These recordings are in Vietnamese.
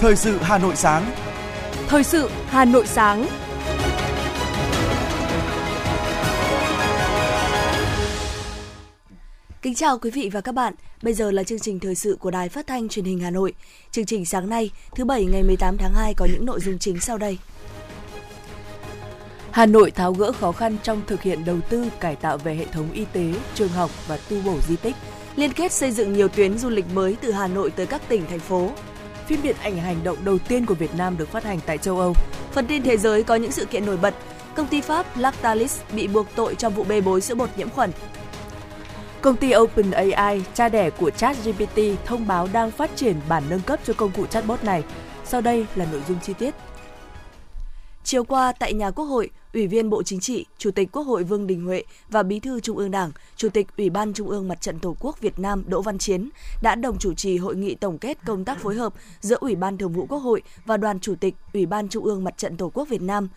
Thời sự Hà Nội sáng. Thời sự Hà Nội sáng. Kính chào quý vị và các bạn. Bây giờ là chương trình thời sự của Đài Phát thanh Truyền hình Hà Nội. Chương trình sáng nay, thứ bảy ngày 18 tháng 2 có những nội dung chính sau đây. Hà Nội tháo gỡ khó khăn trong thực hiện đầu tư cải tạo về hệ thống y tế, trường học và tu bổ di tích, liên kết xây dựng nhiều tuyến du lịch mới từ Hà Nội tới các tỉnh, thành phố. Phim điện ảnh hành động đầu tiên của Việt Nam được phát hành tại châu Âu. Phần tin thế giới có những sự kiện nổi bật. Công ty Pháp Lactalis bị buộc tội trong vụ bê bối sữa bột nhiễm khuẩn. Công ty OpenAI, cha đẻ của ChatGPT, thông báo đang phát triển bản nâng cấp cho công cụ chatbot này. Sau đây là nội dung chi tiết. Chiều qua tại nhà Quốc hội, Ủy viên Bộ Chính trị, Chủ tịch Quốc hội Vương Đình Huệ và Bí thư Trung ương Đảng, Chủ tịch Ủy ban Trung ương Mặt trận Tổ quốc Việt Nam Đỗ Văn Chiến đã đồng chủ trì hội nghị tổng kết công tác phối hợp giữa Ủy ban Thường vụ Quốc hội và Đoàn Chủ tịch Ủy ban Trung ương Mặt trận Tổ quốc Việt Nam.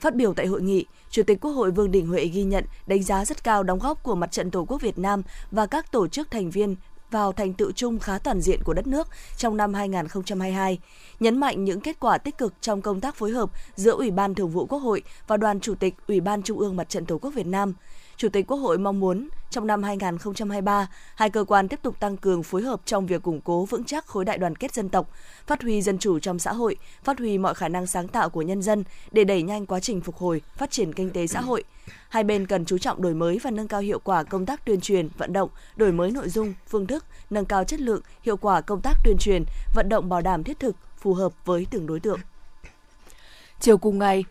Phát biểu tại hội nghị, Chủ tịch Quốc hội Vương Đình Huệ ghi nhận, đánh giá rất cao đóng góp của Mặt trận Tổ quốc Việt Nam và các tổ chức thành viên vào thành tựu chung khá toàn diện của đất nước trong năm 2022, nhấn mạnh những kết quả tích cực trong công tác phối hợp giữa Ủy ban Thường vụ Quốc hội và Đoàn Chủ tịch Ủy ban Trung ương Mặt trận Tổ quốc Việt Nam. Chủ tịch Quốc hội mong muốn trong năm 2023, hai cơ quan tiếp tục tăng cường phối hợp trong việc củng cố vững chắc khối đại đoàn kết dân tộc, phát huy dân chủ trong xã hội, phát huy mọi khả năng sáng tạo của nhân dân để đẩy nhanh quá trình phục hồi, phát triển kinh tế xã hội. Hai bên cần chú trọng đổi mới và nâng cao hiệu quả công tác tuyên truyền, vận động, đổi mới nội dung, phương thức, nâng cao chất lượng, hiệu quả công tác tuyên truyền, vận động bảo đảm thiết thực, phù hợp với từng đối tượng. Chiều cùng ngày,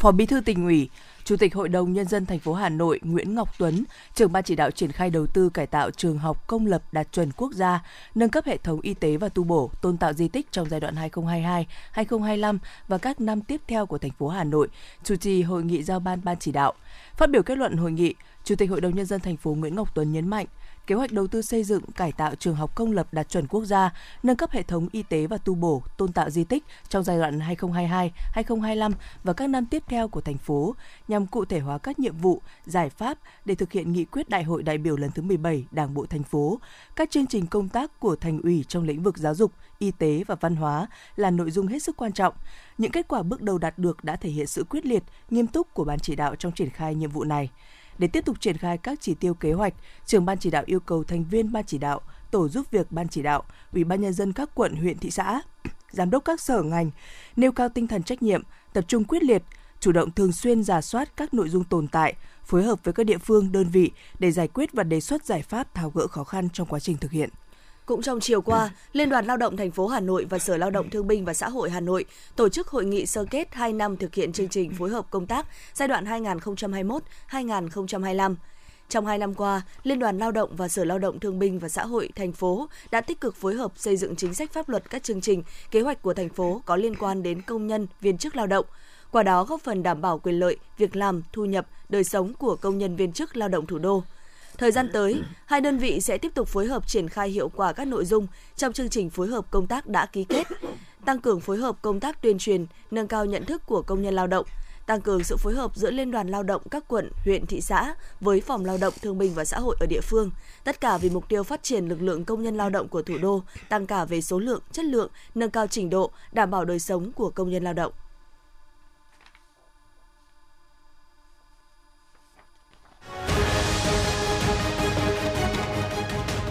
Phó Bí thư tỉnh ủy, Chủ tịch Hội đồng Nhân dân thành phố Hà Nội Nguyễn Ngọc Tuấn, trưởng ban chỉ đạo triển khai đầu tư cải tạo trường học công lập đạt chuẩn quốc gia, nâng cấp hệ thống y tế và tu bổ, tôn tạo di tích trong giai đoạn 2022-2025 và các năm tiếp theo của thành phố Hà Nội, chủ trì hội nghị giao ban ban chỉ đạo. Phát biểu kết luận hội nghị, Chủ tịch Hội đồng Nhân dân thành phố Nguyễn Ngọc Tuấn nhấn mạnh, kế hoạch đầu tư xây dựng, cải tạo trường học công lập đạt chuẩn quốc gia, nâng cấp hệ thống y tế và tu bổ, tôn tạo di tích trong giai đoạn 2022-2025 và các năm tiếp theo của thành phố nhằm cụ thể hóa các nhiệm vụ, giải pháp để thực hiện nghị quyết Đại hội đại biểu lần thứ 17 Đảng bộ thành phố. Các chương trình công tác của thành ủy trong lĩnh vực giáo dục, y tế và văn hóa là nội dung hết sức quan trọng. Những kết quả bước đầu đạt được đã thể hiện sự quyết liệt, nghiêm túc của ban chỉ đạo trong triển khai nhiệm vụ này. Để tiếp tục triển khai các chỉ tiêu kế hoạch, trưởng ban chỉ đạo yêu cầu thành viên ban chỉ đạo, tổ giúp việc ban chỉ đạo, ủy ban nhân dân các quận, huyện, thị xã, giám đốc các sở ngành nêu cao tinh thần trách nhiệm, tập trung quyết liệt, chủ động thường xuyên giả soát các nội dung tồn tại, phối hợp với các địa phương, đơn vị để giải quyết và đề xuất giải pháp tháo gỡ khó khăn trong quá trình thực hiện. Cũng trong chiều qua, Liên đoàn Lao động thành phố Hà Nội và Sở Lao động Thương binh và Xã hội Hà Nội tổ chức hội nghị sơ kết 2 năm thực hiện chương trình phối hợp công tác giai đoạn 2021-2025. Trong 2 năm qua, Liên đoàn Lao động và Sở Lao động Thương binh và Xã hội thành phố đã tích cực phối hợp xây dựng chính sách pháp luật các chương trình, kế hoạch của thành phố có liên quan đến công nhân, viên chức lao động, qua đó góp phần đảm bảo quyền lợi, việc làm, thu nhập, đời sống của công nhân viên chức lao động thủ đô. Thời gian tới, hai đơn vị sẽ tiếp tục phối hợp triển khai hiệu quả các nội dung trong chương trình phối hợp công tác đã ký kết, tăng cường phối hợp công tác tuyên truyền, nâng cao nhận thức của công nhân lao động, tăng cường sự phối hợp giữa Liên đoàn Lao động các quận, huyện, thị xã với Phòng Lao động Thương binh và Xã hội ở địa phương, tất cả vì mục tiêu phát triển lực lượng công nhân lao động của thủ đô, tăng cả về số lượng, chất lượng, nâng cao trình độ, đảm bảo đời sống của công nhân lao động.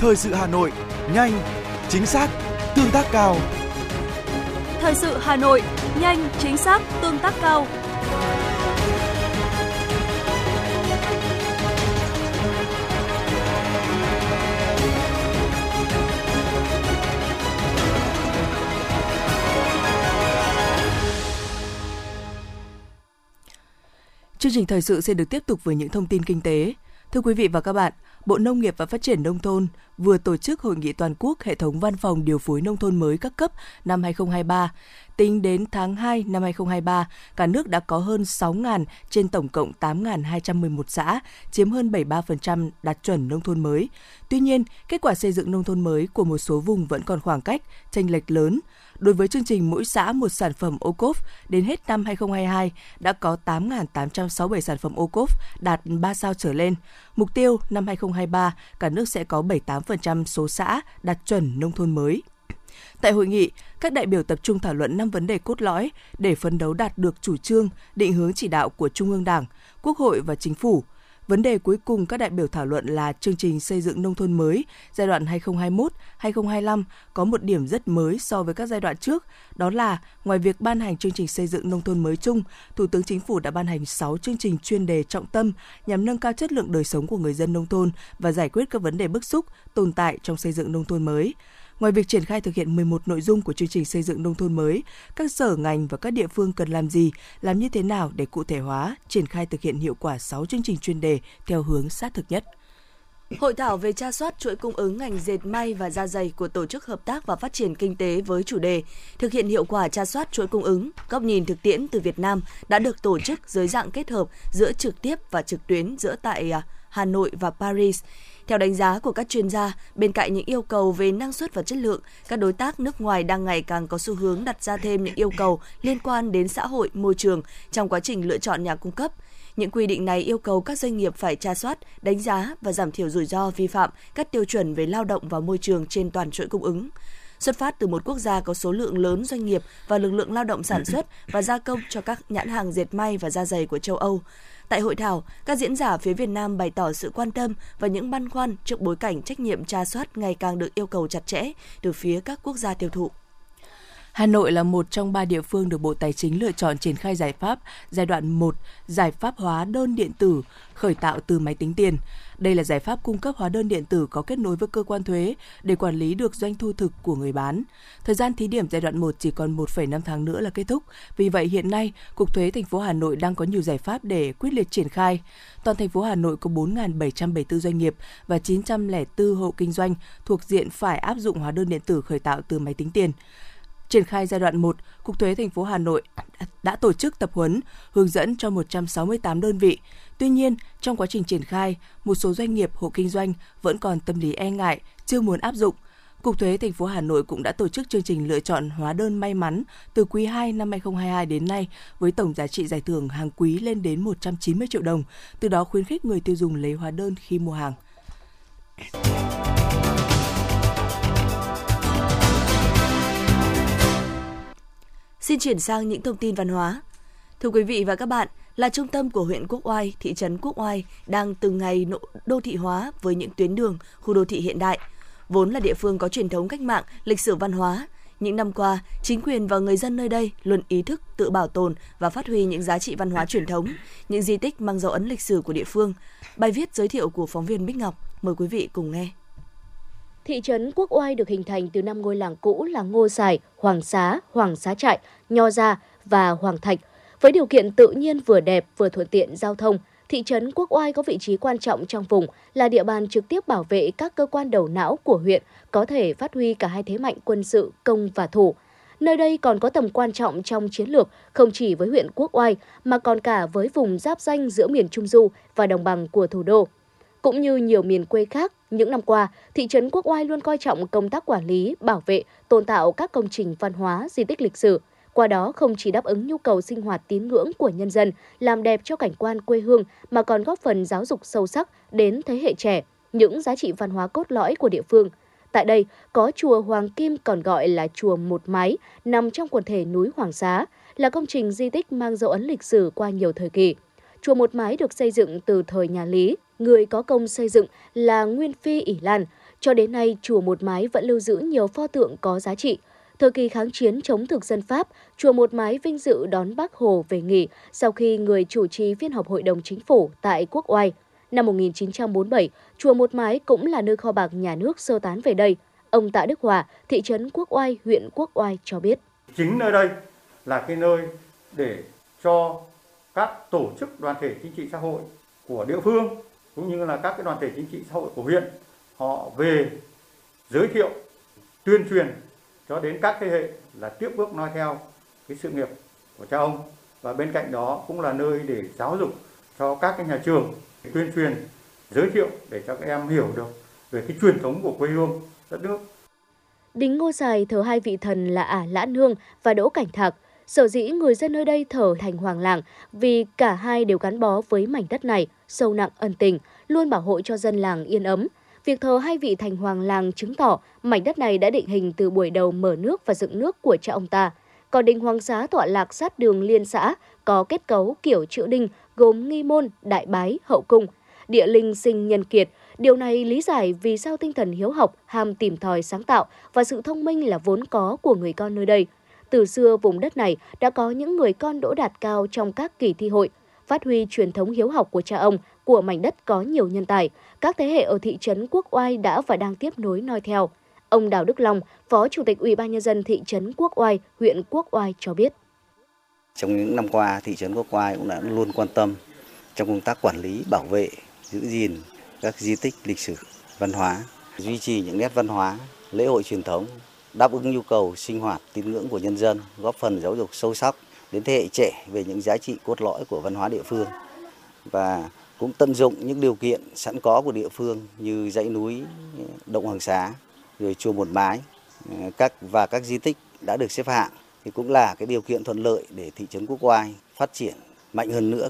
Thời sự Hà Nội, nhanh, chính xác, tương tác cao. Thời sự Hà Nội, nhanh, chính xác, tương tác cao. Chương trình thời sự sẽ được tiếp tục với những thông tin kinh tế. Thưa quý vị và các bạn, Bộ Nông nghiệp và Phát triển Nông thôn vừa tổ chức hội nghị toàn quốc hệ thống văn phòng điều phối nông thôn mới các cấp năm 2023. Tính đến tháng 2 năm 2023, cả nước đã có hơn 6.000 trên tổng cộng 8.211 xã, chiếm hơn 73% đạt chuẩn nông thôn mới. Tuy nhiên, kết quả xây dựng nông thôn mới của một số vùng vẫn còn khoảng cách, chênh lệch lớn. Đối với chương trình mỗi xã một sản phẩm ô cốp, đến hết năm 2022 đã có 8.867 sản phẩm ô cốp đạt 3 sao trở lên. Mục tiêu năm 2023, cả nước sẽ có 78% số xã đạt chuẩn nông thôn mới. Tại hội nghị, các đại biểu tập trung thảo luận 5 vấn đề cốt lõi để phấn đấu đạt được chủ trương, định hướng chỉ đạo của Trung ương Đảng, Quốc hội và Chính phủ – Vấn đề cuối cùng các đại biểu thảo luận là chương trình xây dựng nông thôn mới giai đoạn 2021-2025 có một điểm rất mới so với các giai đoạn trước, đó là ngoài việc ban hành chương trình xây dựng nông thôn mới chung, Thủ tướng Chính phủ đã ban hành 6 chương trình chuyên đề trọng tâm nhằm nâng cao chất lượng đời sống của người dân nông thôn và giải quyết các vấn đề bức xúc tồn tại trong xây dựng nông thôn mới. Ngoài việc triển khai thực hiện 11 nội dung của chương trình xây dựng nông thôn mới, các sở ngành và các địa phương cần làm gì, làm như thế nào để cụ thể hóa, triển khai thực hiện hiệu quả 6 chương trình chuyên đề theo hướng sát thực nhất. Hội thảo về tra soát chuỗi cung ứng ngành dệt may và da dày của Tổ chức Hợp tác và Phát triển Kinh tế với chủ đề Thực hiện hiệu quả tra soát chuỗi cung ứng, góc nhìn thực tiễn từ Việt Nam đã được tổ chức dưới dạng kết hợp giữa trực tiếp và trực tuyến giữa tại à, Hà Nội và Paris. Theo đánh giá của các chuyên gia, bên cạnh những yêu cầu về năng suất và chất lượng, các đối tác nước ngoài đang ngày càng có xu hướng đặt ra thêm những yêu cầu liên quan đến xã hội, môi trường trong quá trình lựa chọn nhà cung cấp. Những quy định này yêu cầu các doanh nghiệp phải tra soát, đánh giá và giảm thiểu rủi ro vi phạm các tiêu chuẩn về lao động và môi trường trên toàn chuỗi cung ứng xuất phát từ một quốc gia có số lượng lớn doanh nghiệp và lực lượng lao động sản xuất và gia công cho các nhãn hàng dệt may và da giày của châu Âu. Tại hội thảo, các diễn giả phía Việt Nam bày tỏ sự quan tâm và những băn khoăn trước bối cảnh trách nhiệm tra soát ngày càng được yêu cầu chặt chẽ từ phía các quốc gia tiêu thụ. Hà Nội là một trong ba địa phương được Bộ Tài chính lựa chọn triển khai giải pháp giai đoạn 1, giải pháp hóa đơn điện tử khởi tạo từ máy tính tiền. Đây là giải pháp cung cấp hóa đơn điện tử có kết nối với cơ quan thuế để quản lý được doanh thu thực của người bán. Thời gian thí điểm giai đoạn 1 chỉ còn 1,5 tháng nữa là kết thúc. Vì vậy hiện nay, Cục Thuế thành phố Hà Nội đang có nhiều giải pháp để quyết liệt triển khai. Toàn thành phố Hà Nội có 4.774 doanh nghiệp và 904 hộ kinh doanh thuộc diện phải áp dụng hóa đơn điện tử khởi tạo từ máy tính tiền. Triển khai giai đoạn 1, Cục Thuế thành phố Hà Nội đã tổ chức tập huấn, hướng dẫn cho 168 đơn vị. Tuy nhiên, trong quá trình triển khai, một số doanh nghiệp hộ kinh doanh vẫn còn tâm lý e ngại, chưa muốn áp dụng. Cục Thuế thành phố Hà Nội cũng đã tổ chức chương trình lựa chọn hóa đơn may mắn từ quý 2 năm 2022 đến nay với tổng giá trị giải thưởng hàng quý lên đến 190 triệu đồng, từ đó khuyến khích người tiêu dùng lấy hóa đơn khi mua hàng. Xin chuyển sang những thông tin văn hóa. Thưa quý vị và các bạn, là trung tâm của huyện Quốc Oai, thị trấn Quốc Oai đang từng ngày đô thị hóa với những tuyến đường, khu đô thị hiện đại. Vốn là địa phương có truyền thống cách mạng, lịch sử văn hóa, những năm qua, chính quyền và người dân nơi đây luôn ý thức tự bảo tồn và phát huy những giá trị văn hóa truyền thống, những di tích mang dấu ấn lịch sử của địa phương. Bài viết giới thiệu của phóng viên Bích Ngọc, mời quý vị cùng nghe. Thị trấn Quốc Oai được hình thành từ năm ngôi làng cũ là Ngô Sài, Hoàng Xá, Hoàng Xá Trại, Nho Gia và Hoàng Thạch. Với điều kiện tự nhiên vừa đẹp vừa thuận tiện giao thông, thị trấn Quốc Oai có vị trí quan trọng trong vùng, là địa bàn trực tiếp bảo vệ các cơ quan đầu não của huyện, có thể phát huy cả hai thế mạnh quân sự, công và thủ. Nơi đây còn có tầm quan trọng trong chiến lược không chỉ với huyện Quốc Oai mà còn cả với vùng giáp danh giữa miền Trung Du và đồng bằng của thủ đô. Cũng như nhiều miền quê khác, những năm qua, thị trấn Quốc Oai luôn coi trọng công tác quản lý, bảo vệ, tôn tạo các công trình văn hóa, di tích lịch sử. Qua đó không chỉ đáp ứng nhu cầu sinh hoạt tín ngưỡng của nhân dân, làm đẹp cho cảnh quan quê hương mà còn góp phần giáo dục sâu sắc đến thế hệ trẻ những giá trị văn hóa cốt lõi của địa phương. Tại đây có chùa Hoàng Kim còn gọi là chùa Một Mái nằm trong quần thể núi Hoàng Xá, là công trình di tích mang dấu ấn lịch sử qua nhiều thời kỳ. Chùa Một Mái được xây dựng từ thời nhà Lý, người có công xây dựng là Nguyên Phi ỷ Lan. Cho đến nay, chùa Một Mái vẫn lưu giữ nhiều pho tượng có giá trị. Thời kỳ kháng chiến chống thực dân Pháp, chùa Một Mái vinh dự đón Bác Hồ về nghỉ sau khi người chủ trì phiên họp Hội đồng Chính phủ tại Quốc Oai. Năm 1947, chùa Một Mái cũng là nơi kho bạc nhà nước sơ tán về đây. Ông Tạ Đức Hòa, thị trấn Quốc Oai, huyện Quốc Oai cho biết. Chính nơi đây là cái nơi để cho các tổ chức đoàn thể chính trị xã hội của địa phương, cũng như là các cái đoàn thể chính trị xã hội của huyện, họ về giới thiệu, tuyên truyền cho đến các thế hệ là tiếp bước noi theo cái sự nghiệp của cha ông và bên cạnh đó cũng là nơi để giáo dục cho các cái nhà trường tuyên truyền, giới thiệu để cho các em hiểu được về cái truyền thống của quê hương, đất nước. Đính Ngô Sài thờ hai vị thần là Ả Lãn Hương và Đỗ Cảnh Thạc. Sở dĩ người dân nơi đây thờ thành hoàng làng vì cả hai đều gắn bó với mảnh đất này, sâu nặng ân tình, luôn bảo hộ cho dân làng yên ấm. Việc thờ hai vị thành hoàng làng chứng tỏ mảnh đất này đã định hình từ buổi đầu mở nước và dựng nước của cha ông ta. Còn đình Hoàng Xá tọa lạc sát đường liên xã, có kết cấu kiểu chữ đinh gồm nghi môn, đại bái, hậu cung. Địa linh sinh nhân kiệt, điều này lý giải vì sao tinh thần hiếu học, ham tìm tòi sáng tạo và sự thông minh là vốn có của người con nơi đây. Từ xưa vùng đất này đã có những người con đỗ đạt cao trong các kỳ thi hội, phát huy truyền thống hiếu học của cha ông, của mảnh đất có nhiều nhân tài, các thế hệ ở thị trấn Quốc Oai đã và đang tiếp nối noi theo. Ông Đào Đức Long, Phó Chủ tịch Ủy ban nhân dân thị trấn Quốc Oai, huyện Quốc Oai cho biết. Trong những năm qua, thị trấn Quốc Oai cũng đã luôn quan tâm trong công tác quản lý, bảo vệ, giữ gìn các di tích lịch sử, văn hóa, duy trì những nét văn hóa, lễ hội truyền thống, đáp ứng nhu cầu sinh hoạt, tín ngưỡng của nhân dân, góp phần giáo dục sâu sắc đến thế hệ trẻ về những giá trị cốt lõi của văn hóa địa phương và cũng tận dụng những điều kiện sẵn có của địa phương như dãy núi Động Hoàng Xá, rồi chùa Một Mái, ờ, các và các di tích đã được xếp hạng thì cũng là cái điều kiện thuận lợi để thị trấn Quốc Oai phát triển mạnh hơn nữa.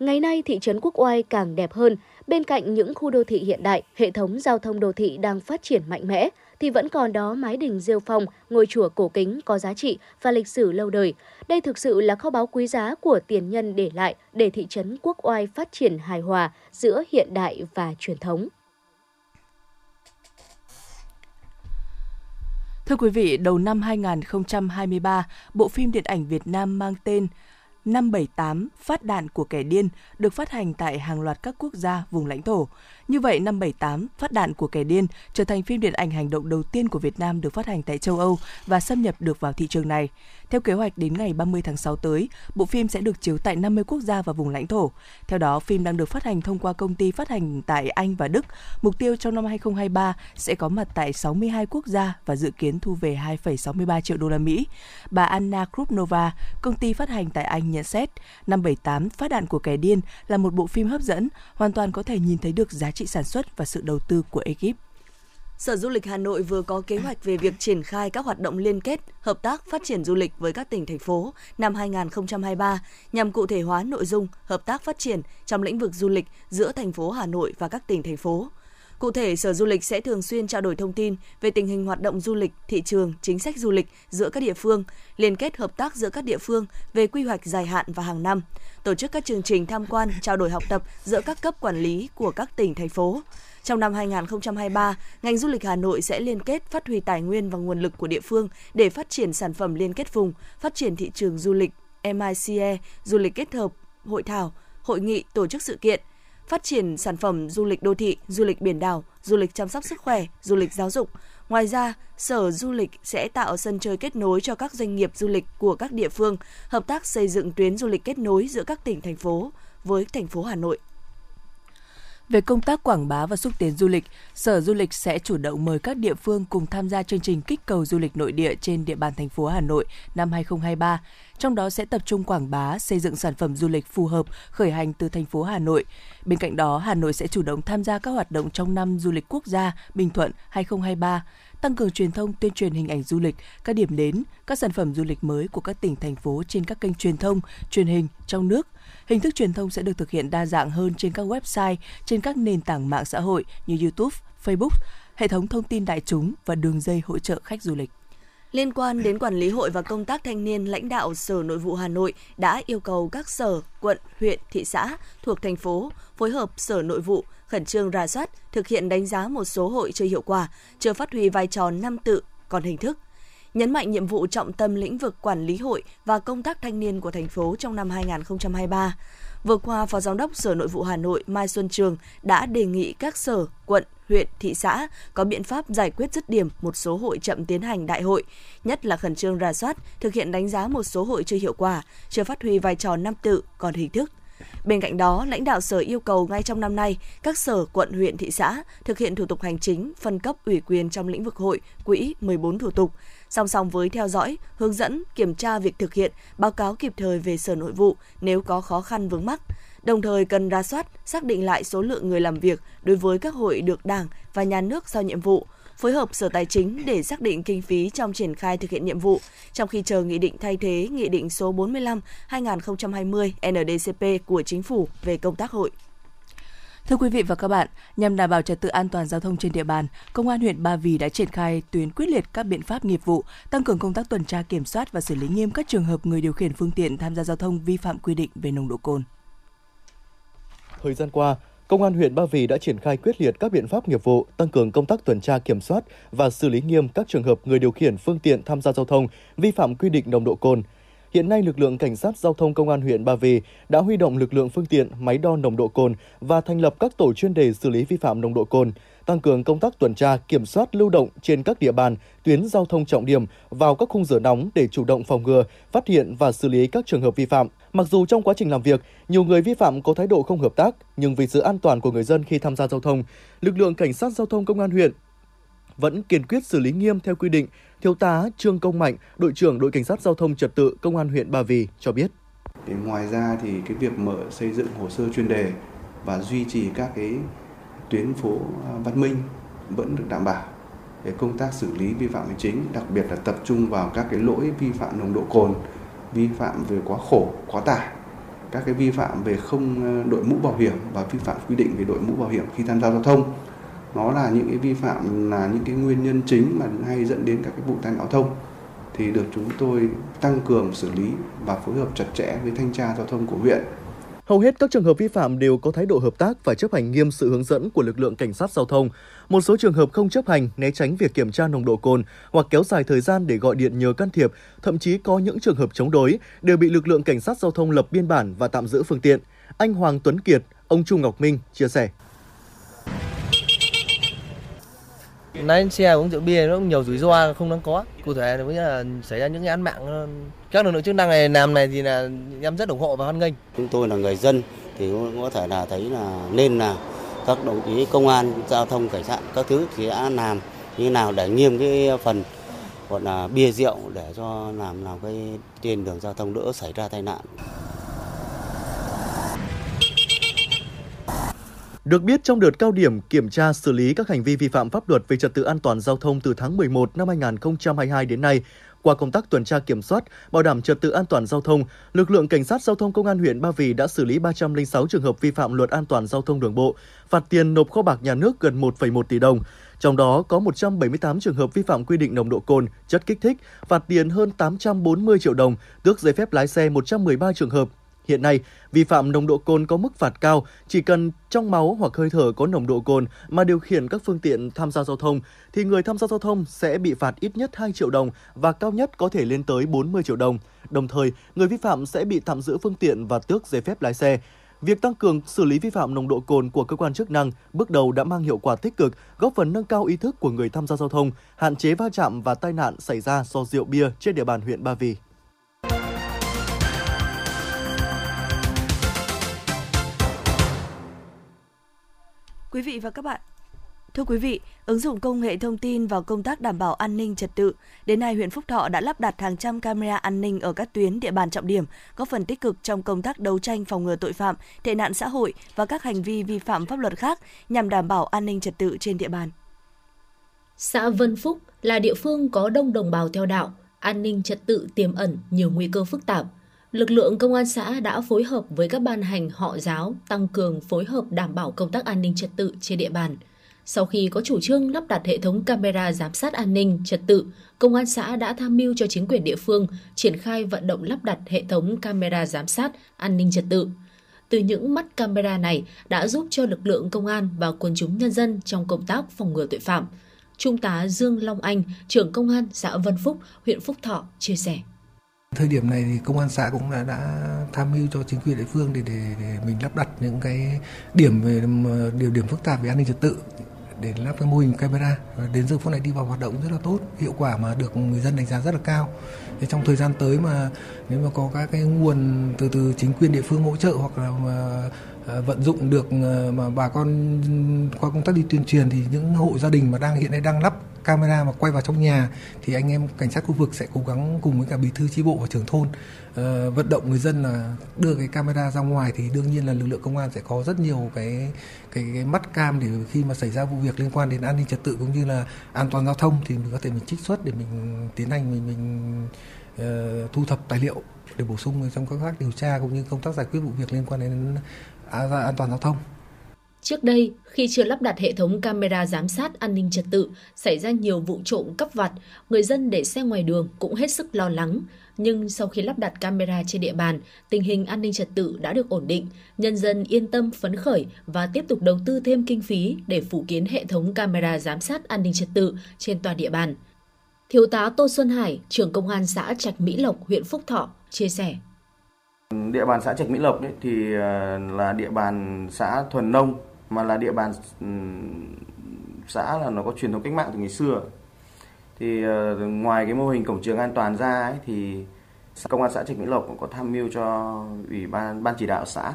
Ngày nay, thị trấn Quốc Oai càng đẹp hơn. Bên cạnh những khu đô thị hiện đại, hệ thống giao thông đô thị đang phát triển mạnh mẽ, thì vẫn còn đó mái đình rêu phong, ngôi chùa cổ kính có giá trị và lịch sử lâu đời. Đây thực sự là kho báu quý giá của tiền nhân để lại để thị trấn Quốc Oai phát triển hài hòa giữa hiện đại và truyền thống. Thưa quý vị, đầu năm 2023, bộ phim điện ảnh Việt Nam mang tên 578 Phát đạn của kẻ điên được phát hành tại hàng loạt các quốc gia, vùng lãnh thổ. Như vậy, 578 Phát đạn của kẻ điên trở thành phim điện ảnh hành động đầu tiên của Việt Nam được phát hành tại châu Âu và xâm nhập được vào thị trường này. Theo kế hoạch đến ngày 30 tháng 6 tới, bộ phim sẽ được chiếu tại 50 quốc gia và vùng lãnh thổ. Theo đó, phim đang được phát hành thông qua công ty phát hành tại Anh và Đức. Mục tiêu trong năm 2023 sẽ có mặt tại 62 quốc gia và dự kiến thu về 2,63 triệu đô la Mỹ. Bà Anna Krupnova, công ty phát hành tại Anh nhận xét, 578 Phát đạn của kẻ điên là một bộ phim hấp dẫn, hoàn toàn có thể nhìn thấy được giá trị sản xuất và sự đầu tư của ekip. Sở Du lịch Hà Nội vừa có kế hoạch về việc triển khai các hoạt động liên kết, hợp tác phát triển du lịch với các tỉnh thành phố năm 2023 nhằm cụ thể hóa nội dung hợp tác phát triển trong lĩnh vực du lịch giữa thành phố Hà Nội và các tỉnh thành phố. Cụ thể, Sở Du lịch sẽ thường xuyên trao đổi thông tin về tình hình hoạt động du lịch, thị trường, chính sách du lịch giữa các địa phương, liên kết hợp tác giữa các địa phương về quy hoạch dài hạn và hàng năm, tổ chức các chương trình tham quan, trao đổi học tập giữa các cấp quản lý của các tỉnh, thành phố. Trong năm 2023, ngành du lịch Hà Nội sẽ liên kết phát huy tài nguyên và nguồn lực của địa phương để phát triển sản phẩm liên kết vùng, phát triển thị trường du lịch, MICE, du lịch kết hợp, hội thảo, hội nghị, tổ chức sự kiện, phát triển sản phẩm du lịch đô thị, du lịch biển đảo, du lịch chăm sóc sức khỏe, du lịch giáo dục. Ngoài ra, Sở Du lịch sẽ tạo sân chơi kết nối cho các doanh nghiệp du lịch của các địa phương, hợp tác xây dựng tuyến du lịch kết nối giữa các tỉnh thành phố với thành phố Hà Nội. Về công tác quảng bá và xúc tiến du lịch, Sở Du lịch sẽ chủ động mời các địa phương cùng tham gia chương trình kích cầu du lịch nội địa trên địa bàn thành phố Hà Nội năm 2023. Trong đó sẽ tập trung quảng bá, xây dựng sản phẩm du lịch phù hợp khởi hành từ thành phố Hà Nội. Bên cạnh đó, Hà Nội sẽ chủ động tham gia các hoạt động trong năm du lịch quốc gia Bình Thuận 2023 tăng cường truyền thông tuyên truyền hình ảnh du lịch, các điểm đến, các sản phẩm du lịch mới của các tỉnh thành phố trên các kênh truyền thông, truyền hình trong nước, Hình thức truyền thông sẽ được thực hiện đa dạng hơn trên các website, trên các nền tảng mạng xã hội như YouTube, Facebook, hệ thống thông tin đại chúng và đường dây hỗ trợ khách du lịch. Liên quan đến quản lý hội và công tác thanh niên, lãnh đạo Sở Nội vụ Hà Nội đã yêu cầu các sở, quận, huyện, thị xã thuộc thành phố phối hợp Sở Nội vụ khẩn trương ra soát, thực hiện đánh giá một số hội chưa hiệu quả, chưa phát huy vai trò năm tự, còn hình thức, nhấn mạnh nhiệm vụ trọng tâm lĩnh vực quản lý hội và công tác thanh niên của thành phố trong năm 2023. Vừa qua, Phó Giám đốc Sở Nội vụ Hà Nội Mai Xuân Trường đã đề nghị các sở, quận, huyện, thị xã có biện pháp giải quyết dứt điểm một số hội chậm tiến hành đại hội, nhất là khẩn trương rà soát, thực hiện đánh giá một số hội chưa hiệu quả, chưa phát huy vai trò năm tự, còn hình thức. Bên cạnh đó, lãnh đạo sở yêu cầu ngay trong năm nay, các sở, quận, huyện, thị xã thực hiện thủ tục hành chính, phân cấp ủy quyền trong lĩnh vực hội, quỹ 14 thủ tục, song song với theo dõi, hướng dẫn, kiểm tra việc thực hiện, báo cáo kịp thời về Sở Nội vụ nếu có khó khăn vướng mắc. Đồng thời cần ra soát, xác định lại số lượng người làm việc đối với các hội được Đảng và Nhà nước giao nhiệm vụ, phối hợp Sở Tài chính để xác định kinh phí trong triển khai thực hiện nhiệm vụ, trong khi chờ nghị định thay thế Nghị định số 45-2020 NDCP của Chính phủ về công tác hội. Thưa quý vị và các bạn, nhằm đảm bảo trật tự an toàn giao thông trên địa bàn, Công an huyện Ba Vì đã triển khai tuyến quyết liệt các biện pháp nghiệp vụ, tăng cường công tác tuần tra kiểm soát và xử lý nghiêm các trường hợp người điều khiển phương tiện tham gia giao thông vi phạm quy định về nồng độ cồn. Thời gian qua, Công an huyện Ba Vì đã triển khai quyết liệt các biện pháp nghiệp vụ, tăng cường công tác tuần tra kiểm soát và xử lý nghiêm các trường hợp người điều khiển phương tiện tham gia giao thông vi phạm quy định nồng độ cồn. Hiện nay, lực lượng cảnh sát giao thông công an huyện Ba Vì đã huy động lực lượng phương tiện, máy đo nồng độ cồn và thành lập các tổ chuyên đề xử lý vi phạm nồng độ cồn, tăng cường công tác tuần tra, kiểm soát lưu động trên các địa bàn, tuyến giao thông trọng điểm vào các khung giờ nóng để chủ động phòng ngừa, phát hiện và xử lý các trường hợp vi phạm. Mặc dù trong quá trình làm việc, nhiều người vi phạm có thái độ không hợp tác, nhưng vì sự an toàn của người dân khi tham gia giao thông, lực lượng cảnh sát giao thông công an huyện vẫn kiên quyết xử lý nghiêm theo quy định. Thiếu tá Trương Công Mạnh, đội trưởng đội cảnh sát giao thông trật tự công an huyện Ba Vì cho biết. Thì ngoài ra thì cái việc mở xây dựng hồ sơ chuyên đề và duy trì các cái tuyến phố à, văn minh vẫn được đảm bảo để công tác xử lý vi phạm hành chính, đặc biệt là tập trung vào các cái lỗi vi phạm nồng độ cồn, vi phạm về quá khổ, quá tải, các cái vi phạm về không ờ, đội mũ bảo hiểm và vi phạm quy định về đội mũ bảo hiểm khi tham gia giao thông nó là những cái vi phạm là những cái nguyên nhân chính mà hay dẫn đến các cái vụ tai nạn giao thông thì được chúng tôi tăng cường xử lý và phối hợp chặt chẽ với thanh tra giao thông của huyện. Hầu hết các trường hợp vi phạm đều có thái độ hợp tác và chấp hành nghiêm sự hướng dẫn của lực lượng cảnh sát giao thông. Một số trường hợp không chấp hành, né tránh việc kiểm tra nồng độ cồn hoặc kéo dài thời gian để gọi điện nhờ can thiệp, thậm chí có những trường hợp chống đối đều bị lực lượng cảnh sát giao thông lập biên bản và tạm giữ phương tiện. Anh Hoàng Tuấn Kiệt, ông Trung Ngọc Minh chia sẻ. Lái xe uống rượu bia nó cũng nhiều rủi ro, không đáng có. Cụ thể là là xảy ra những cái án mạng ờ, các lực lượng chức năng này làm này thì là em rất ủng hộ và hoan nghênh. Chúng tôi là người dân thì cũng có thể là thấy là nên là các đồng chí công an, giao thông, cảnh sát các thứ thì đã làm như nào để nghiêm cái phần, gọi là bia rượu để cho làm làm cái trên đường giao thông đỡ xảy ra tai nạn. Được biết trong đợt cao điểm kiểm tra xử lý các hành vi vi phạm pháp luật về trật tự an toàn giao thông từ tháng 11 năm 2022 đến nay, qua công tác tuần tra kiểm soát, bảo đảm trật tự an toàn giao thông, lực lượng cảnh sát giao thông công an huyện Ba Vì đã xử lý 306 trường hợp vi phạm luật an toàn giao thông đường bộ, phạt tiền nộp kho bạc nhà nước gần 1,1 tỷ đồng. Trong đó có 178 trường hợp vi phạm quy định nồng độ cồn, chất kích thích, phạt tiền hơn 840 triệu đồng, tước giấy phép lái xe 113 trường hợp, Hiện nay, vi phạm nồng độ cồn có mức phạt cao, chỉ cần trong máu hoặc hơi thở có nồng độ cồn mà điều khiển các phương tiện tham gia giao thông thì người tham gia giao thông sẽ bị phạt ít nhất 2 triệu đồng và cao nhất có thể lên tới 40 triệu đồng. Đồng thời, người vi phạm sẽ bị tạm giữ phương tiện và tước giấy phép lái xe. Việc tăng cường xử lý vi phạm nồng độ cồn của cơ quan chức năng bước đầu đã mang hiệu quả tích cực, góp phần nâng cao ý thức của người tham gia giao thông, hạn chế va chạm và tai nạn xảy ra do rượu bia trên địa bàn huyện Ba Vì. Quý vị và các bạn, Thưa quý vị, ứng dụng công nghệ thông tin vào công tác đảm bảo an ninh trật tự, đến nay huyện Phúc Thọ đã lắp đặt hàng trăm camera an ninh ở các tuyến địa bàn trọng điểm, góp phần tích cực trong công tác đấu tranh phòng ngừa tội phạm, tệ nạn xã hội và các hành vi vi phạm pháp luật khác nhằm đảm bảo an ninh trật tự trên địa bàn. Xã Vân Phúc là địa phương có đông đồng bào theo đạo, an ninh trật tự tiềm ẩn nhiều nguy cơ phức tạp lực lượng công an xã đã phối hợp với các ban hành họ giáo tăng cường phối hợp đảm bảo công tác an ninh trật tự trên địa bàn. Sau khi có chủ trương lắp đặt hệ thống camera giám sát an ninh trật tự, công an xã đã tham mưu cho chính quyền địa phương triển khai vận động lắp đặt hệ thống camera giám sát an ninh trật tự. Từ những mắt camera này đã giúp cho lực lượng công an và quần chúng nhân dân trong công tác phòng ngừa tội phạm. Trung tá Dương Long Anh, trưởng công an xã Vân Phúc, huyện Phúc Thọ chia sẻ. Thời điểm này thì công an xã cũng đã, đã tham mưu cho chính quyền địa phương để, để để mình lắp đặt những cái điểm về điều điểm phức tạp về an ninh trật tự để lắp cái mô hình camera. Và đến giờ phút này đi vào hoạt động rất là tốt hiệu quả mà được người dân đánh giá rất là cao. Thì trong thời gian tới mà nếu mà có các cái nguồn từ từ chính quyền địa phương hỗ trợ hoặc là mà À, vận dụng được à, mà bà con qua công tác đi tuyên truyền thì những hộ gia đình mà đang hiện nay đang lắp camera mà quay vào trong nhà thì anh em cảnh sát khu vực sẽ cố gắng cùng với cả bí thư chi bộ và trưởng thôn uh, vận động người dân là đưa cái camera ra ngoài thì đương nhiên là lực lượng công an sẽ có rất nhiều cái cái, cái mắt cam để khi mà xảy ra vụ việc liên quan đến an ninh trật tự cũng như là an toàn giao thông thì mình có thể mình trích xuất để mình tiến hành mình mình uh, thu thập tài liệu để bổ sung trong các điều tra cũng như công tác giải quyết vụ việc liên quan đến À, an toàn giao thông Trước đây, khi chưa lắp đặt hệ thống camera giám sát an ninh trật tự, xảy ra nhiều vụ trộm cắp vặt, người dân để xe ngoài đường cũng hết sức lo lắng. Nhưng sau khi lắp đặt camera trên địa bàn, tình hình an ninh trật tự đã được ổn định, nhân dân yên tâm phấn khởi và tiếp tục đầu tư thêm kinh phí để phủ kiến hệ thống camera giám sát an ninh trật tự trên toàn địa bàn. Thiếu tá Tô Xuân Hải, trưởng công an xã Trạch Mỹ Lộc, huyện Phúc Thọ, chia sẻ. Địa bàn xã Trạch Mỹ Lộc ấy, thì ờ, là địa bàn xã thuần nông mà là địa bàn xã là nó có truyền thống cách mạng từ ngày xưa. Thì ờ, ngoài cái mô hình cổng trường an toàn ra ấy, thì công an xã Trạch Mỹ Lộc cũng có tham mưu cho ủy ban ban chỉ đạo xã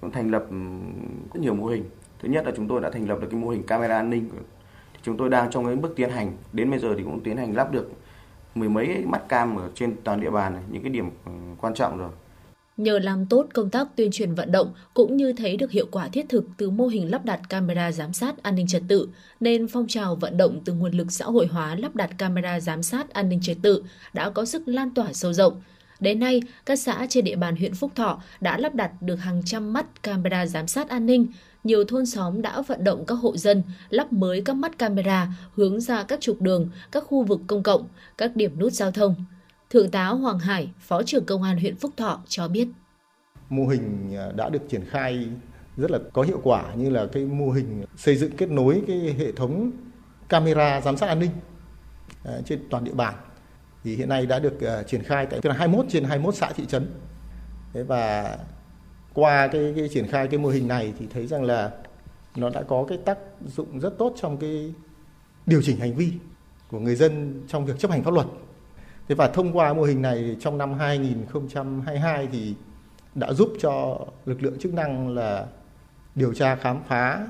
cũng thành lập rất nhiều mô hình. Thứ nhất là chúng tôi đã thành lập được cái mô hình camera an ninh chúng tôi đang trong cái bước tiến hành đến bây giờ thì cũng tiến hành lắp được mười mấy mắt cam ở trên toàn địa bàn này, những cái điểm quan trọng rồi. Nhờ làm tốt công tác tuyên truyền vận động cũng như thấy được hiệu quả thiết thực từ mô hình lắp đặt camera giám sát an ninh trật tự, nên phong trào vận động từ nguồn lực xã hội hóa lắp đặt camera giám sát an ninh trật tự đã có sức lan tỏa sâu rộng. Đến nay, các xã trên địa bàn huyện Phúc Thọ đã lắp đặt được hàng trăm mắt camera giám sát an ninh, nhiều thôn xóm đã vận động các hộ dân lắp mới các mắt camera hướng ra các trục đường, các khu vực công cộng, các điểm nút giao thông. Thượng tá Hoàng Hải, Phó trưởng Công an huyện Phúc Thọ cho biết. Mô hình à, đã được triển khai rất là có hiệu quả như là cái mô hình xây dựng kết nối cái hệ thống camera giám sát an ninh à, trên toàn địa bàn thì hiện nay đã được à, triển khai tại 21 trên 21 xã thị trấn. Thế và qua cái, cái triển khai cái mô hình này thì thấy rằng là nó đã có cái tác dụng rất tốt trong cái điều chỉnh hành vi của người dân trong việc chấp hành pháp luật. Thế và thông qua mô hình này trong năm 2022 thì đã giúp cho lực lượng chức năng là điều tra khám phá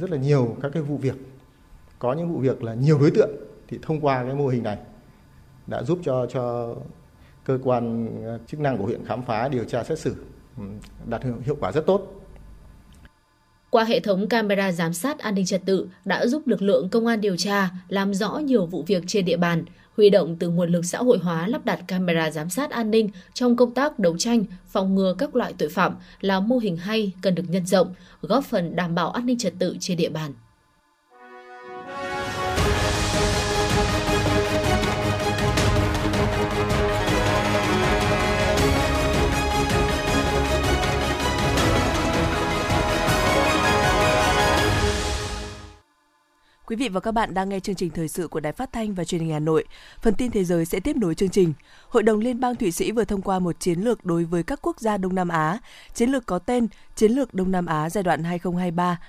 rất là nhiều các cái vụ việc. Có những vụ việc là nhiều đối tượng thì thông qua cái mô hình này đã giúp cho cho cơ quan ờ, chức năng của huyện khám phá điều tra xét xử ừ, đạt hiệu quả rất tốt. Qua hệ thống camera giám sát an ninh trật tự đã giúp lực lượng công an điều tra làm rõ nhiều vụ việc trên địa bàn, huy động từ nguồn lực xã hội hóa lắp đặt camera giám sát an ninh trong công tác đấu tranh, phòng ngừa các loại tội phạm là mô hình hay cần được nhân rộng, góp phần đảm bảo an ninh trật tự trên địa bàn. Quý vị và các bạn đang nghe chương trình thời sự của Đài Phát thanh và Truyền hình Hà Nội. Phần tin thế giới sẽ tiếp nối chương trình. Hội đồng Liên bang Thụy Sĩ vừa thông qua một chiến lược đối với các quốc gia Đông Nam Á. Chiến lược có tên Chiến lược Đông Nam Á giai đoạn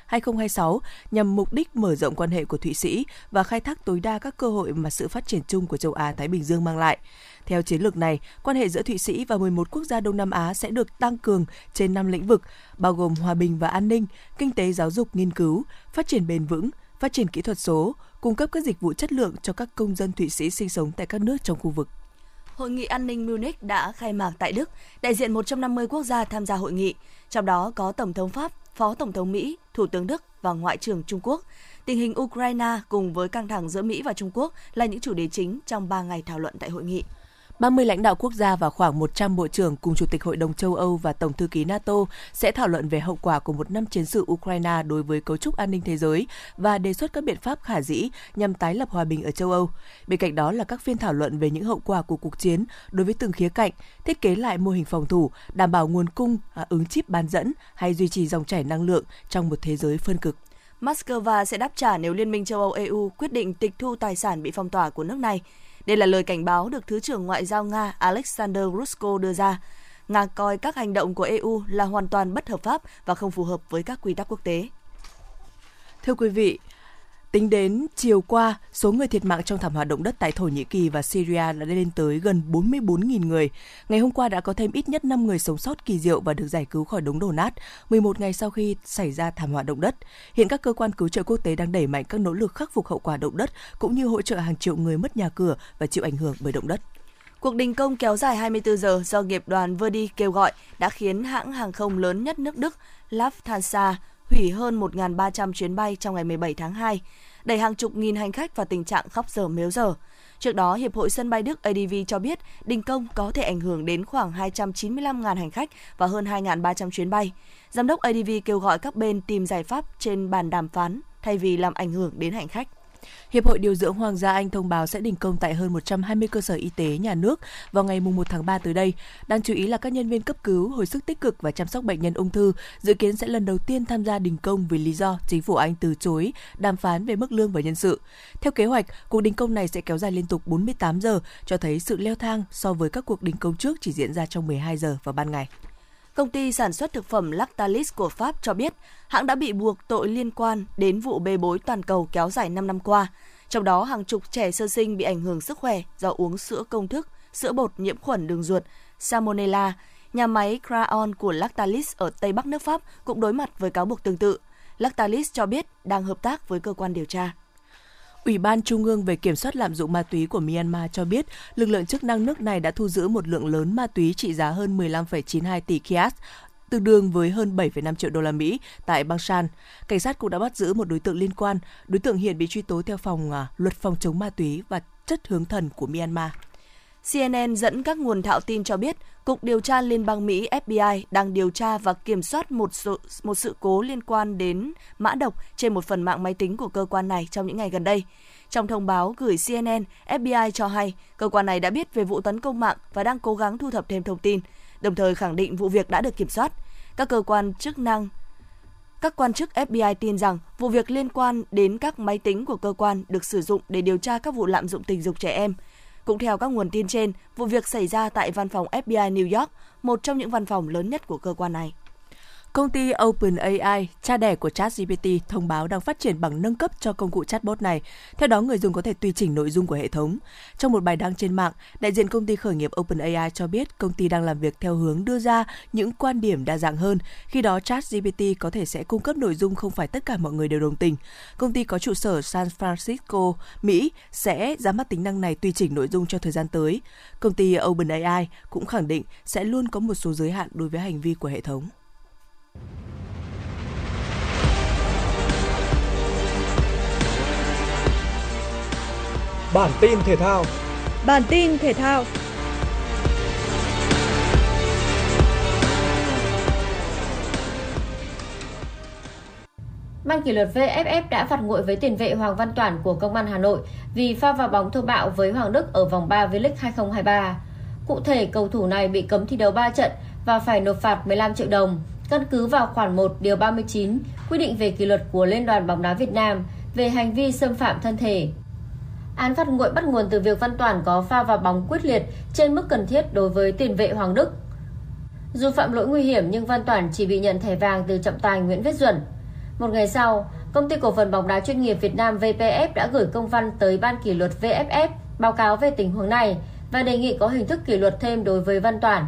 2023-2026 nhằm mục đích mở rộng quan hệ của Thụy Sĩ và khai thác tối đa các cơ hội mà sự phát triển chung của châu Á Thái Bình Dương mang lại. Theo chiến lược này, quan hệ giữa Thụy Sĩ và 11 quốc gia Đông Nam Á sẽ được tăng cường trên 5 lĩnh vực, bao gồm hòa bình và an ninh, kinh tế giáo dục nghiên cứu, phát triển bền vững, phát triển kỹ thuật số, cung cấp các dịch vụ chất lượng cho các công dân Thụy Sĩ sinh sống tại các nước trong khu vực. Hội nghị an ninh Munich đã khai mạc tại Đức, đại diện 150 quốc gia tham gia hội nghị, trong đó có Tổng thống Pháp, Phó Tổng thống Mỹ, Thủ tướng Đức và Ngoại trưởng Trung Quốc. Tình hình Ukraine cùng với căng thẳng giữa Mỹ và Trung Quốc là những chủ đề chính trong 3 ngày thảo luận tại hội nghị. 30 lãnh đạo quốc gia và khoảng 100 bộ trưởng cùng Chủ tịch Hội đồng châu Âu và Tổng thư ký NATO sẽ thảo luận về hậu quả của một năm chiến sự Ukraine đối với cấu trúc an ninh thế giới và đề xuất các biện pháp khả dĩ nhằm tái lập hòa bình ở châu Âu. Bên cạnh đó là các phiên thảo luận về những hậu quả của cuộc chiến đối với từng khía cạnh, thiết kế lại mô hình phòng thủ, đảm bảo nguồn cung, à, ứng chip bán dẫn hay duy trì dòng chảy năng lượng trong một thế giới phân cực. Moscow sẽ đáp trả nếu Liên minh châu Âu EU quyết định tịch thu tài sản bị phong tỏa của nước này. Đây là lời cảnh báo được Thứ trưởng Ngoại giao Nga Alexander Grushko đưa ra. Nga coi các hành động của EU là hoàn toàn bất hợp pháp và không phù hợp với các quy tắc quốc tế. Thưa quý vị, Tính đến chiều qua, số người thiệt mạng trong thảm họa động đất tại Thổ Nhĩ Kỳ và Syria đã lên tới gần 44.000 người. Ngày hôm qua đã có thêm ít nhất 5 người sống sót kỳ diệu và được giải cứu khỏi đống đổ nát, 11 ngày sau khi xảy ra thảm họa động đất. Hiện các cơ quan cứu trợ quốc tế đang đẩy mạnh các nỗ lực khắc phục hậu quả động đất cũng như hỗ trợ hàng triệu người mất nhà cửa và chịu ảnh hưởng bởi động đất. Cuộc đình công kéo dài 24 giờ do nghiệp đoàn Verdi kêu gọi đã khiến hãng hàng không lớn nhất nước Đức Lufthansa hủy hơn 1.300 chuyến bay trong ngày 17 tháng 2, đẩy hàng chục nghìn hành khách vào tình trạng khóc giờ mếu giờ. Trước đó, Hiệp hội Sân bay Đức ADV cho biết đình công có thể ảnh hưởng đến khoảng 295.000 hành khách và hơn 2.300 chuyến bay. Giám đốc ADV kêu gọi các bên tìm giải pháp trên bàn đàm phán thay vì làm ảnh hưởng đến hành khách. Hiệp hội Điều dưỡng Hoàng gia Anh thông báo sẽ đình công tại hơn 120 cơ sở y tế nhà nước vào ngày 1 tháng 3 tới đây. Đáng chú ý là các nhân viên cấp cứu, hồi sức tích cực và chăm sóc bệnh nhân ung thư dự kiến sẽ lần đầu tiên tham gia đình công vì lý do chính phủ Anh từ chối đàm phán về mức lương và nhân sự. Theo kế hoạch, cuộc đình công này sẽ kéo dài liên tục 48 giờ, cho thấy sự leo thang so với các cuộc đình công trước chỉ diễn ra trong 12 giờ vào ban ngày. Công ty sản xuất thực phẩm Lactalis của Pháp cho biết hãng đã bị buộc tội liên quan đến vụ bê bối toàn cầu kéo dài 5 năm qua. Trong đó, hàng chục trẻ sơ sinh bị ảnh hưởng sức khỏe do uống sữa công thức, sữa bột nhiễm khuẩn đường ruột, Salmonella. Nhà máy Craon của Lactalis ở Tây Bắc nước Pháp cũng đối mặt với cáo buộc tương tự. Lactalis cho biết đang hợp tác với cơ quan điều tra. Ủy ban Trung ương về kiểm soát lạm dụng ma túy của Myanmar cho biết lực lượng chức năng nước này đã thu giữ một lượng lớn ma túy trị giá hơn 15,92 tỷ kyat tương đương với hơn 7,5 triệu đô la Mỹ tại Bangshan. Cảnh sát cũng đã bắt giữ một đối tượng liên quan. Đối tượng hiện bị truy tố theo phòng à, luật phòng chống ma túy và chất hướng thần của Myanmar. CNN dẫn các nguồn thạo tin cho biết, Cục Điều tra Liên bang Mỹ FBI đang điều tra và kiểm soát một sự, một sự cố liên quan đến mã độc trên một phần mạng máy tính của cơ quan này trong những ngày gần đây. Trong thông báo gửi CNN, FBI cho hay cơ quan này đã biết về vụ tấn công mạng và đang cố gắng thu thập thêm thông tin, đồng thời khẳng định vụ việc đã được kiểm soát. Các cơ quan chức năng các quan chức FBI tin rằng vụ việc liên quan đến các máy tính của cơ quan được sử dụng để điều tra các vụ lạm dụng tình dục trẻ em. Cũng theo các nguồn tin trên, vụ việc xảy ra tại văn phòng FBI New York, một trong những văn phòng lớn nhất của cơ quan này. Công ty OpenAI, cha đẻ của ChatGPT, thông báo đang phát triển bằng nâng cấp cho công cụ chatbot này. Theo đó, người dùng có thể tùy chỉnh nội dung của hệ thống. Trong một bài đăng trên mạng, đại diện công ty khởi nghiệp OpenAI cho biết công ty đang làm việc theo hướng đưa ra những quan điểm đa dạng hơn. Khi đó, ChatGPT có thể sẽ cung cấp nội dung không phải tất cả mọi người đều đồng tình. Công ty có trụ sở San Francisco, Mỹ sẽ ra mắt tính năng này tùy chỉnh nội dung cho thời gian tới. Công ty OpenAI cũng khẳng định sẽ luôn có một số giới hạn đối với hành vi của hệ thống. Bản tin thể thao. Bản tin thể thao. Ban kỷ luật VFF đã phạt nguội với tiền vệ Hoàng Văn Toản của Công an Hà Nội vì pha vào bóng thô bạo với Hoàng Đức ở vòng 3 V-League 2023. Cụ thể, cầu thủ này bị cấm thi đấu 3 trận và phải nộp phạt 15 triệu đồng, căn cứ vào khoản 1 điều 39 quy định về kỷ luật của Liên đoàn bóng đá Việt Nam về hành vi xâm phạm thân thể. Án phạt nguội bắt nguồn từ việc Văn Toàn có pha vào bóng quyết liệt trên mức cần thiết đối với tiền vệ Hoàng Đức. Dù phạm lỗi nguy hiểm nhưng Văn Toàn chỉ bị nhận thẻ vàng từ trọng tài Nguyễn Viết Duẩn. Một ngày sau, Công ty cổ phần bóng đá chuyên nghiệp Việt Nam VPF đã gửi công văn tới Ban kỷ luật VFF báo cáo về tình huống này và đề nghị có hình thức kỷ luật thêm đối với Văn Toàn.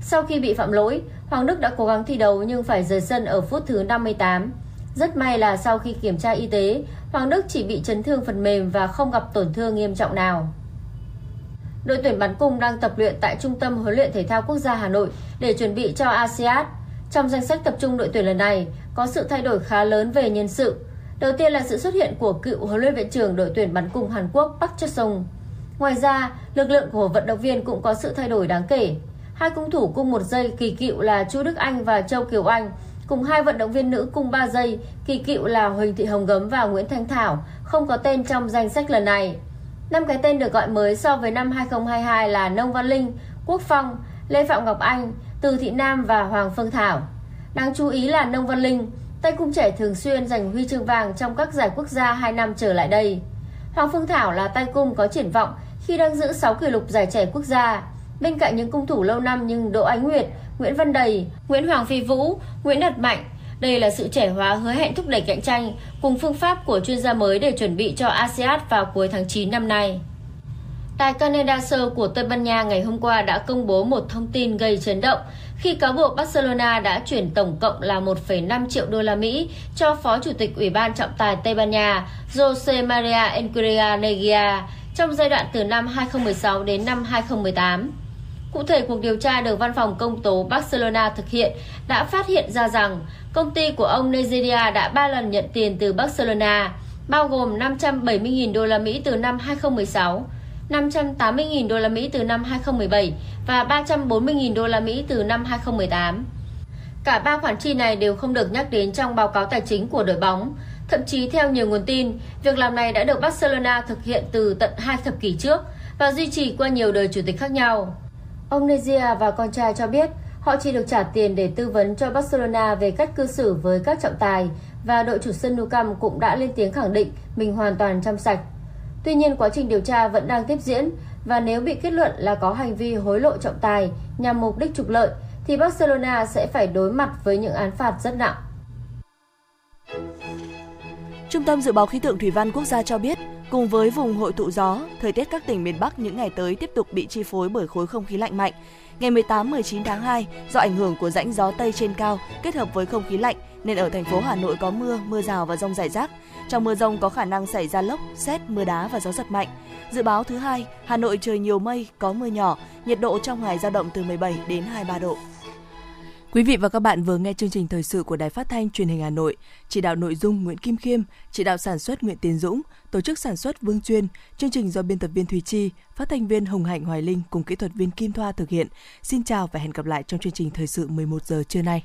Sau khi bị phạm lỗi, Hoàng Đức đã cố gắng thi đấu nhưng phải rời sân ở phút thứ 58. Rất may là sau khi kiểm tra y tế, Hoàng Đức chỉ bị chấn thương phần mềm và không gặp tổn thương nghiêm trọng nào. Đội tuyển bắn cung đang tập luyện tại Trung tâm huấn luyện thể thao quốc gia Hà Nội để chuẩn bị cho ASEAN. Trong danh sách tập trung đội tuyển lần này có sự thay đổi khá lớn về nhân sự. Đầu tiên là sự xuất hiện của cựu huấn luyện viên trưởng đội tuyển bắn cung Hàn Quốc Park Cha-sung. Ngoài ra, lực lượng của vận động viên cũng có sự thay đổi đáng kể. Hai cung thủ cung một giây kỳ cựu là Chu Đức Anh và Châu Kiều Anh cùng hai vận động viên nữ cung 3 giây kỳ cựu là Huỳnh Thị Hồng Gấm và Nguyễn Thanh Thảo không có tên trong danh sách lần này. Năm cái tên được gọi mới so với năm 2022 là Nông Văn Linh, Quốc Phong, Lê Phạm Ngọc Anh, Từ Thị Nam và Hoàng Phương Thảo. Đáng chú ý là Nông Văn Linh, tay cung trẻ thường xuyên giành huy chương vàng trong các giải quốc gia 2 năm trở lại đây. Hoàng Phương Thảo là tay cung có triển vọng khi đang giữ 6 kỷ lục giải trẻ quốc gia. Bên cạnh những cung thủ lâu năm như Đỗ Ánh Nguyệt, Nguyễn Văn Đầy, Nguyễn Hoàng Phi Vũ, Nguyễn Đạt Mạnh, đây là sự trẻ hóa hứa hẹn thúc đẩy cạnh tranh cùng phương pháp của chuyên gia mới để chuẩn bị cho ASEAN vào cuối tháng 9 năm nay. Đài Canada sơ của Tây Ban Nha ngày hôm qua đã công bố một thông tin gây chấn động khi cáo buộc Barcelona đã chuyển tổng cộng là 1,5 triệu đô la Mỹ cho Phó Chủ tịch Ủy ban trọng tài Tây Ban Nha Jose Maria Enqueria Negia trong giai đoạn từ năm 2016 đến năm 2018. Cụ thể, cuộc điều tra được Văn phòng Công tố Barcelona thực hiện đã phát hiện ra rằng công ty của ông Nigeria đã 3 lần nhận tiền từ Barcelona, bao gồm 570.000 đô la Mỹ từ năm 2016, 580.000 đô la Mỹ từ năm 2017 và 340.000 đô la Mỹ từ năm 2018. Cả ba khoản chi này đều không được nhắc đến trong báo cáo tài chính của đội bóng. Thậm chí theo nhiều nguồn tin, việc làm này đã được Barcelona thực hiện từ tận hai thập kỷ trước và duy trì qua nhiều đời chủ tịch khác nhau. Ông Nezia và con trai cho biết họ chỉ được trả tiền để tư vấn cho Barcelona về cách cư xử với các trọng tài và đội chủ sân Nou Camp cũng đã lên tiếng khẳng định mình hoàn toàn trong sạch. Tuy nhiên quá trình điều tra vẫn đang tiếp diễn và nếu bị kết luận là có hành vi hối lộ trọng tài nhằm mục đích trục lợi thì Barcelona sẽ phải đối mặt với những án phạt rất nặng. Trung tâm Dự báo Khí tượng Thủy văn Quốc gia cho biết, cùng với vùng hội tụ gió, thời tiết các tỉnh miền Bắc những ngày tới tiếp tục bị chi phối bởi khối không khí lạnh mạnh. Ngày 18-19 tháng 2, do ảnh hưởng của rãnh gió Tây trên cao kết hợp với không khí lạnh nên ở thành phố Hà Nội có mưa, mưa rào và rông rải rác. Trong mưa rông có khả năng xảy ra lốc, xét, mưa đá và gió giật mạnh. Dự báo thứ hai, Hà Nội trời nhiều mây, có mưa nhỏ, nhiệt độ trong ngày dao động từ 17 đến 23 độ. Quý vị và các bạn vừa nghe chương trình thời sự của Đài Phát thanh Truyền hình Hà Nội, chỉ đạo nội dung Nguyễn Kim Khiêm, chỉ đạo sản xuất Nguyễn Tiến Dũng, tổ chức sản xuất Vương Chuyên, chương trình do biên tập viên Thùy Chi, phát thanh viên Hồng Hạnh Hoài Linh cùng kỹ thuật viên Kim Thoa thực hiện. Xin chào và hẹn gặp lại trong chương trình thời sự 11 giờ trưa nay.